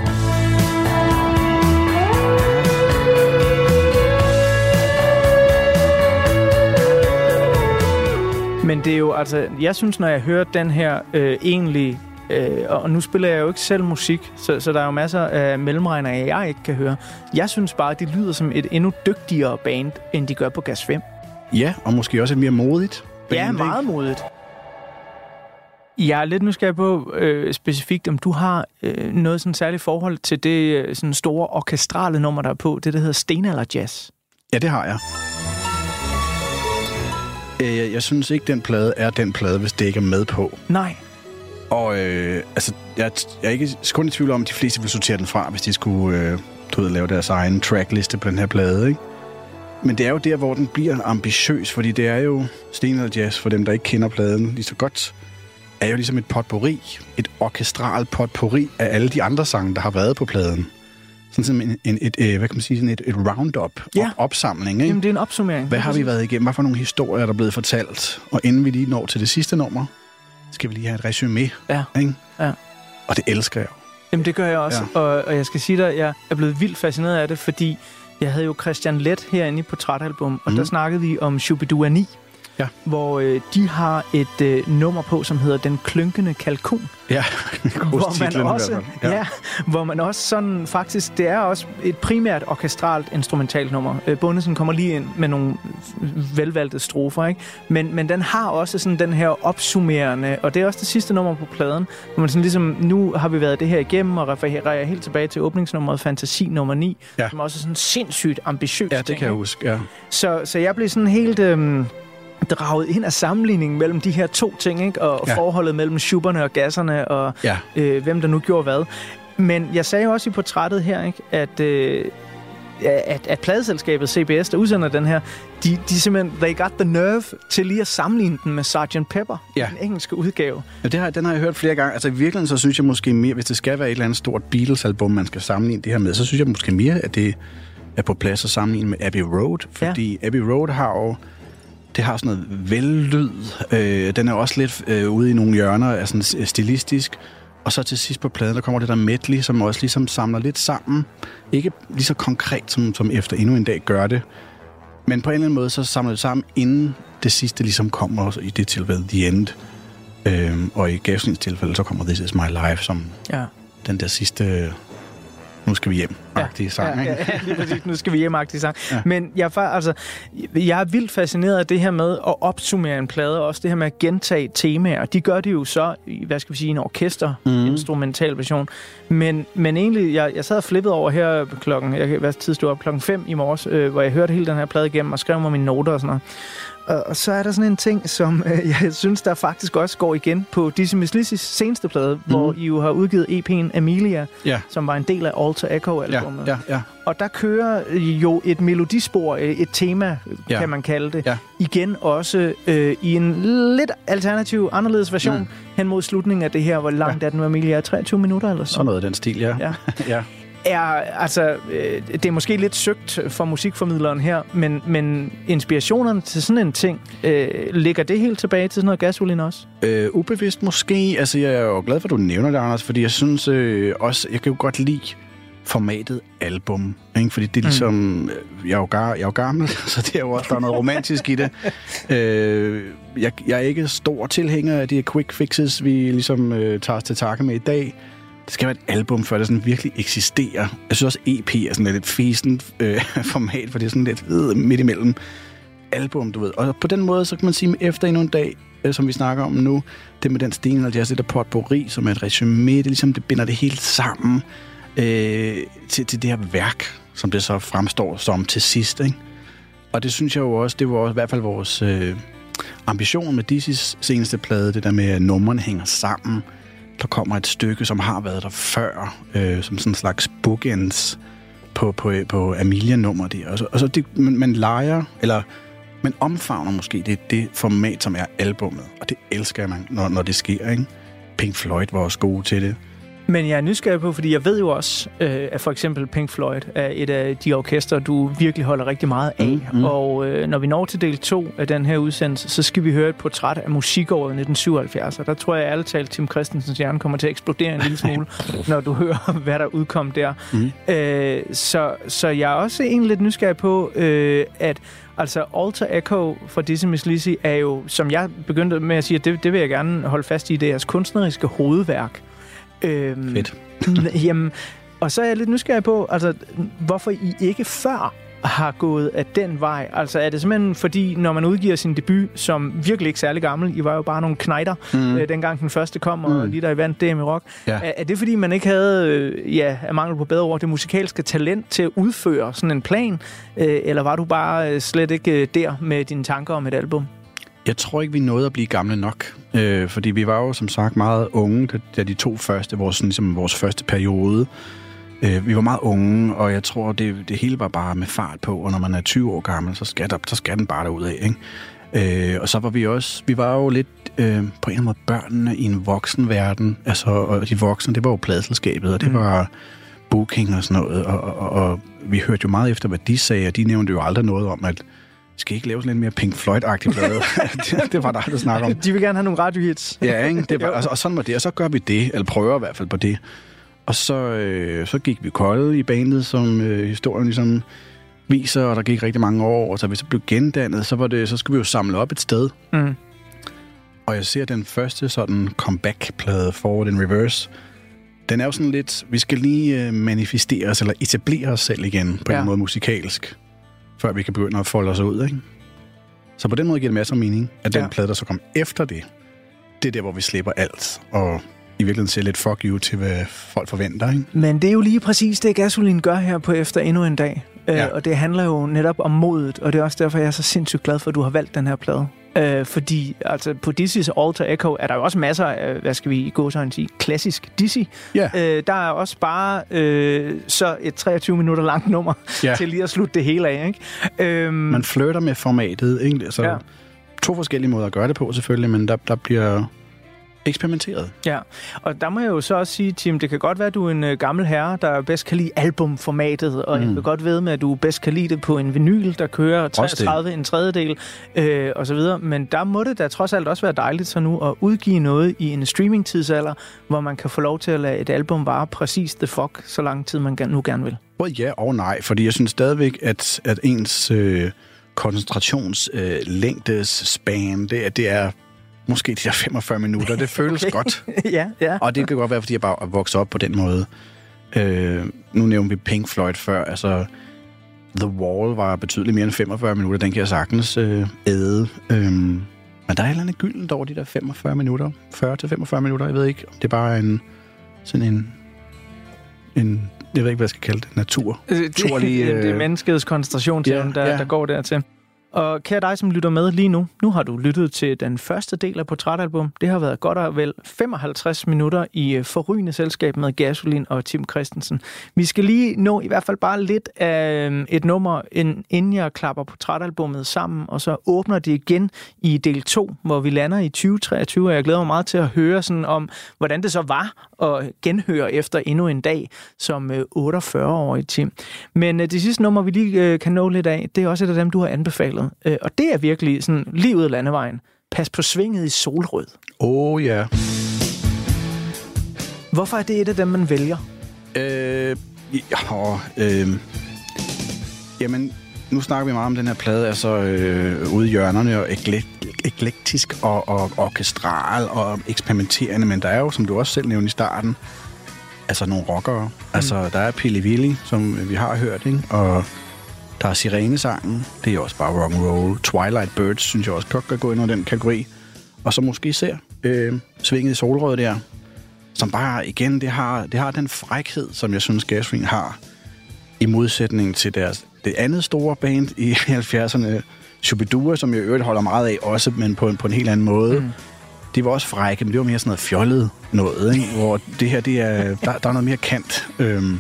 Men det er jo, altså, jeg synes, når jeg hører den her øh, egentlig, øh, og nu spiller jeg jo ikke selv musik, så, så der er jo masser af mellemregner, jeg ikke kan høre. Jeg synes bare, at de lyder som et endnu dygtigere band, end de gør på Gas 5. Ja, og måske også et mere modigt. band, Ja, ikke? meget modigt. Jeg er lidt nysgerrig på øh, specifikt, om du har øh, noget sådan særligt forhold til det øh, sådan store orkestrale nummer, der er på, det der hedder Stenalder Jazz. Ja, det har jeg. Øh, Jeg, jeg synes ikke, den plade er den plade, hvis det ikke er med på. Nej. Og øh, altså, jeg, jeg er ikke kun i tvivl om, at de fleste vil sortere den fra, hvis de skulle øh, du ved, lave deres egen trackliste på den her plade, ikke? Men det er jo der, hvor den bliver ambitiøs, fordi det er jo Sten Jazz, for dem, der ikke kender pladen lige så godt, er jo ligesom et potpourri, et orkestralt potpourri af alle de andre sange, der har været på pladen. Sådan som en, en, et, øh, hvad kan man sige, sådan et, et roundup, Ja. op, opsamling, ikke? Jamen, det er en opsummering. Hvad har vi været igennem? Hvad for nogle historier, der er blevet fortalt? Og inden vi lige når til det sidste nummer, skal vi lige have et resume. Ja. Ikke? Ja. Og det elsker jeg jo. Jamen, det gør jeg også. Ja. Og, og jeg skal sige dig, jeg er blevet vildt fascineret af det, fordi jeg havde jo Christian Let herinde i Portrætalbum, og mm. der snakkede vi om Shubidua 9, Ja. hvor øh, de har et øh, nummer på, som hedder Den Klynkende Kalkun. Ja, hvor man, også, ja. ja, hvor man også sådan faktisk, det er også et primært orkestralt instrumentalt nummer. Øh, Bundesen kommer lige ind med nogle velvalgte strofer, ikke? Men, men den har også sådan den her opsummerende, og det er også det sidste nummer på pladen, hvor man sådan ligesom, nu har vi været det her igennem, og refererer helt tilbage til åbningsnummeret Fantasi nummer 9, Ja. som også er sådan sindssygt ambitiøst. Ja, det kan jeg huske, ja. Så, så jeg blev sådan helt øhm, draget ind af sammenligningen mellem de her to ting, ikke? Og Ja. forholdet mellem schuberne og gasserne, og Ja. øh, hvem der nu gjorde hvad. Men jeg sagde jo også i portrættet her, ikke? At, øh, at, at pladeselskabet CBS, der udsender den her, de, de simpelthen, they got the nerve til lige at sammenligne den med Sgt. Pepper, Ja. den engelske udgave. ja det har, den har jeg hørt flere gange. Altså i virkeligheden, så synes jeg måske mere, hvis det skal være et eller andet stort Beatles-album, man skal sammenligne det her med, så synes jeg måske mere, at det er på plads at sammenligne med Abbey Road. Fordi ja. Abbey Road har jo det har sådan noget vellyd. Øh, den er også lidt øh, ude i nogle hjørner, er sådan stilistisk. Og så til sidst på pladen, der kommer det der medley, som også ligesom samler lidt sammen. Ikke lige så konkret, som, som efter endnu en dag gør det. Men på en eller anden måde, så samler det sammen, inden det sidste ligesom kommer, og i det tilfælde The End. Øhm, og i Gaslins tilfælde, så kommer This Is My Life, som Ja. den der sidste nu skal vi hjem. Ja. sang, ja, ja, lige præcis. Nu skal vi hjem sang. Ja. Men jeg er, altså, jeg er vildt fascineret af det her med at opsummere en plade, og også det her med at gentage temaer. De gør det jo så, hvad skal vi sige, en orkester, mm. instrumental version. Men, men egentlig, jeg, jeg sad og flippede over her klokken, jeg hvad tid stod op, klokken 5 i morges, øh, hvor jeg hørte hele den her plade igennem og skrev mig mine noter og sådan noget. Og, og så er der sådan en ting, som øh, jeg synes, der faktisk også går igen på Dizzy Miss Lizzys seneste plade, mm. hvor I jo har udgivet EP'en Amelia, Ja. som var en del af Alter Ja, Echo-albumet. ja, ja. Og der kører jo et melodispor, øh, et tema, Ja. ja. kan man kalde det, Ja. igen også øh, i en lidt alternativ, anderledes version Mm. hen mod slutningen af det her, hvor langt ja. er den Amelia? 23 minutter eller så? Sådan noget af den stil, ja. Ja. ja. Er, altså, øh, det er måske lidt søgt for musikformidleren her, men, men inspirationerne til sådan en ting, øh, ligger det helt tilbage til sådan noget gasolin også? Øh, ubevidst måske. Altså, jeg er jo glad for, at du nævner det, Anders, fordi jeg synes øh, også, jeg kan jo godt lide formatet album, ikke? fordi det er ligesom, mm. jeg, er jo gar, jeg er jo gammel, så det er jo også, der er noget romantisk i det. Øh, jeg, jeg er ikke stor tilhænger af de quick fixes, vi ligesom øh, tager os til takke med i dag. Det skal være et album, før det sådan virkelig eksisterer. Jeg synes også, EP er sådan lidt et fæsent øh, format, for det er sådan lidt øh, midt imellem album, du ved. Og på den måde, så kan man sige, efter endnu en dag, øh, som vi snakker om nu, det med den sten, og jazz, det der potpourri, som er et resume, det, ligesom, det binder det hele sammen øh, til, til det her værk, som det så fremstår som til sidst, ikke? Og det synes jeg jo også, det var også i hvert fald vores øh, ambition med Dizzy's seneste plade, det der med, at numrene hænger sammen. Der kommer et stykke, som har været der før, øh, som sådan en slags bookends på, på, på Amelia-nummer der. Og så, og så det, man, man leger, eller man omfavner måske det, det format, som er albummet. Og det elsker man, når, når det sker, ikke? Pink Floyd var også gode til det. Men jeg er nysgerrig på, fordi jeg ved jo også, øh, at for eksempel Pink Floyd er et af de orkester, du virkelig holder rigtig meget af. Mm, mm. Og øh, når vi når til del 2 af den her udsendelse, så skal vi høre et portræt af musikåret 1977. Og der tror jeg ærligt talt, Tim Christensens hjerne kommer til at eksplodere en lille smule, når du hører, hvad der udkom der. Mm. Øh, så, så jeg er også egentlig lidt nysgerrig på, øh, at Altså, Alter Echo fra Dizzy Miss Lizzy er jo, som jeg begyndte med at sige, at det, det vil jeg gerne holde fast i, det er jeres kunstneriske hovedværk. Øhm, Fedt. jamen, og så er jeg lidt nysgerrig på, altså, hvorfor I ikke før har gået af den vej? Altså, er det simpelthen fordi, når man udgiver sin debut, som virkelig ikke særlig gammel, I var jo bare nogle knejder, mm. øh, dengang den første kom, og Mm. lige der I vandt DM i rock. Ja. Er, er det fordi, man ikke havde, øh, ja, af mangel på bedre ord, det musikalske talent til at udføre sådan en plan? Øh, eller var du bare øh, slet ikke øh, der med dine tanker om et album? Jeg tror ikke, vi nåede at blive gamle nok. Øh, fordi vi var jo som sagt meget unge, da, da de to første, vores, ligesom vores første periode. Øh, vi var meget unge, og jeg tror, det, det hele var bare med fart på. Og når man er 20 år gammel, så skal, der, så skal den bare derud af. Ikke? Øh, og så var vi også, vi var jo lidt øh, på en eller anden måde børnene i en voksen verden. Altså, og de voksne, det var jo pladselskabet, og det Mm. var booking og sådan noget. Og, og, og, og vi hørte jo meget efter, hvad de sagde, og de nævnte jo aldrig noget om, at skal I ikke lave sådan en mere Pink Floyd-agtig plade? det, det var der aldrig snak om. De vil gerne have nogle radiohits. Ja, ikke? Det var, og, og sådan var det, og så gør vi det, eller prøver i hvert fald på det. Og så, øh, så gik vi kolde i bandet, som øh, historien ligesom viser, og der gik rigtig mange år, og så vi så blev gendannet, så, var det, så skulle vi jo samle op et sted. Mm. Og jeg ser den første sådan comeback-plade, Forward in Reverse, den er jo sådan lidt, vi skal lige øh, manifestere os, eller etablere os selv igen, på. Ja. en måde musikalsk, før vi kan begynde at folde os ud, ikke? Så på den måde giver det masser af mening, at den Ja. plade, der så kom efter det, det er der, hvor vi slipper alt, og i virkeligheden ser lidt fuck you til, hvad folk forventer, ikke? Men det er jo lige præcis det, Gasolin gør her på Efter Endnu en Dag. Ja. Ja. Øh, og det handler jo netop om modet, og det er også derfor, jeg er så sindssygt glad for, at du har valgt den her plade. Øh, fordi altså, på Dizzy's Alter Echo er der jo også masser af, hvad skal vi gå så sige, klassisk Dizzy. Ja. Øh, der er også bare øh, så et 23 minutter langt nummer ja. til lige at slutte det hele af. Ikke? Øhm, Man flirter med formatet, ikke? Så Ja. to forskellige måder at gøre det på, selvfølgelig, men der, der bliver eksperimenteret. Ja, og der må jeg jo så også sige, Tim, det kan godt være, at du er en øh, gammel herre, der bedst kan lide albumformatet, og mm. jeg vil godt ved med, at du bedst kan lide det på en vinyl, der kører Også det. 33 en tredjedel, øh, og så videre. Men der må det da trods alt også være dejligt så nu at udgive noget i en streamingtidsalder, hvor man kan få lov til at lade et album vare præcis the fuck, så lang tid man nu gerne vil. Både ja og nej, fordi jeg synes stadigvæk, at, at ens øh, koncentrationslængdes øh, span, det, det er måske de der 45 minutter. Det føles Okay. godt. ja, ja. Og det kan godt være, fordi jeg bare er vokset op på den måde. Øh, nu nævnte vi Pink Floyd før. Altså, The Wall var betydeligt mere end 45 minutter. Den kan jeg sagtens øh, æde. Øhm, men der er et eller andet gyldent over de der 45 minutter. 40-45 minutter, jeg ved ikke. om Det er bare en sådan en... en jeg ved ikke, hvad jeg skal kalde det. Natur. Øh, Det, Naturlig, det, det er øh, menneskets koncentrationsevne, ja, der, ja. der går dertil. Og kære dig, som lytter med lige nu, nu har du lyttet til den første del af Portrætalbum. Det har været godt og vel 55 minutter i øh, forrygende selskab med Gasolin og Tim Christensen. Vi skal lige nå i hvert fald bare lidt af øh, et nummer, inden jeg klapper Portrætalbummet sammen, og så åbner det igen i del 2, hvor vi lander i 2023, og jeg glæder mig meget til at høre sådan om, hvordan det så var at genhøre efter endnu en dag som øh, 48-årig Tim. Men det sidste nummer, vi lige kan nå lidt af, det er også et af dem, du har anbefalet. Øh, og det er virkelig sådan lige ud af landevejen. Pas på svinget i solrød. Oh, ja. Hvorfor er det et af dem, man vælger? Øh, ja, øh, jamen, nu snakker vi meget om den her plade, altså øh, ude i hjørnerne og eklek- eklektisk og, og orkestral og eksperimenterende, men der er jo, som du også selv nævnte i starten, altså nogle rockere. Mm. Altså, der er Pili Willy, som vi har hørt, ikke? og der er Sirenesangen, det er også bare rock and roll. Twilight Birds, synes jeg også godt kan gå ind under den kategori. Og så måske især øh, Svinget i solrød der, som bare, igen, det har, det har den frækhed, som jeg synes, Gasoline har, i modsætning til deres, det andet store band i 70'erne, Shubidua, som jeg i øvrigt holder meget af også, men på en, på en helt anden måde. Mm. De var også frække, men det var mere sådan noget fjollet noget, ikke? hvor det her, det er, der, der er noget mere kant. Øhm,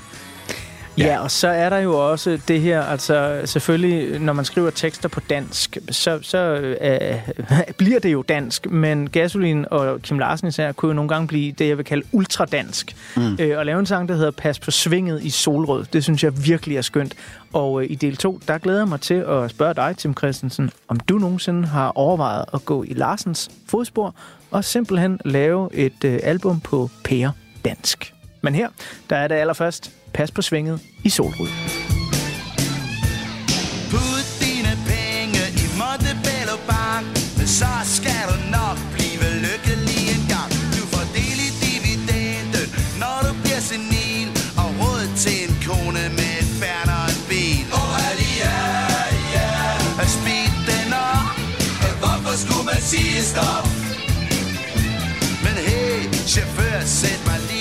Ja. ja, og så er der jo også det her, altså selvfølgelig, når man skriver tekster på dansk, så, så øh, bliver det jo dansk, men Gasolin og Kim Larsen især kunne jo nogle gange blive det, jeg vil kalde ultradansk. Mm. Øh, og lave en sang, der hedder Pas på svinget i solrød, det synes jeg virkelig er skønt. Og øh, i del 2, der glæder jeg mig til at spørge dig, Tim Christensen, om du nogensinde har overvejet at gå i Larsens fodspor og simpelthen lave et øh, album på pære dansk. Men her, der er det allerførst Pas på svinget i solrød. Put dine penge i Montebello Bank Så skal du nok blive lykkelig en gang Du får del i dividenden Når du bliver senil Og råd til en kone med et færn og en bil oh, Speed den op Hvorfor skulle man sige stop? Men hey, chauffør, sæt mig lige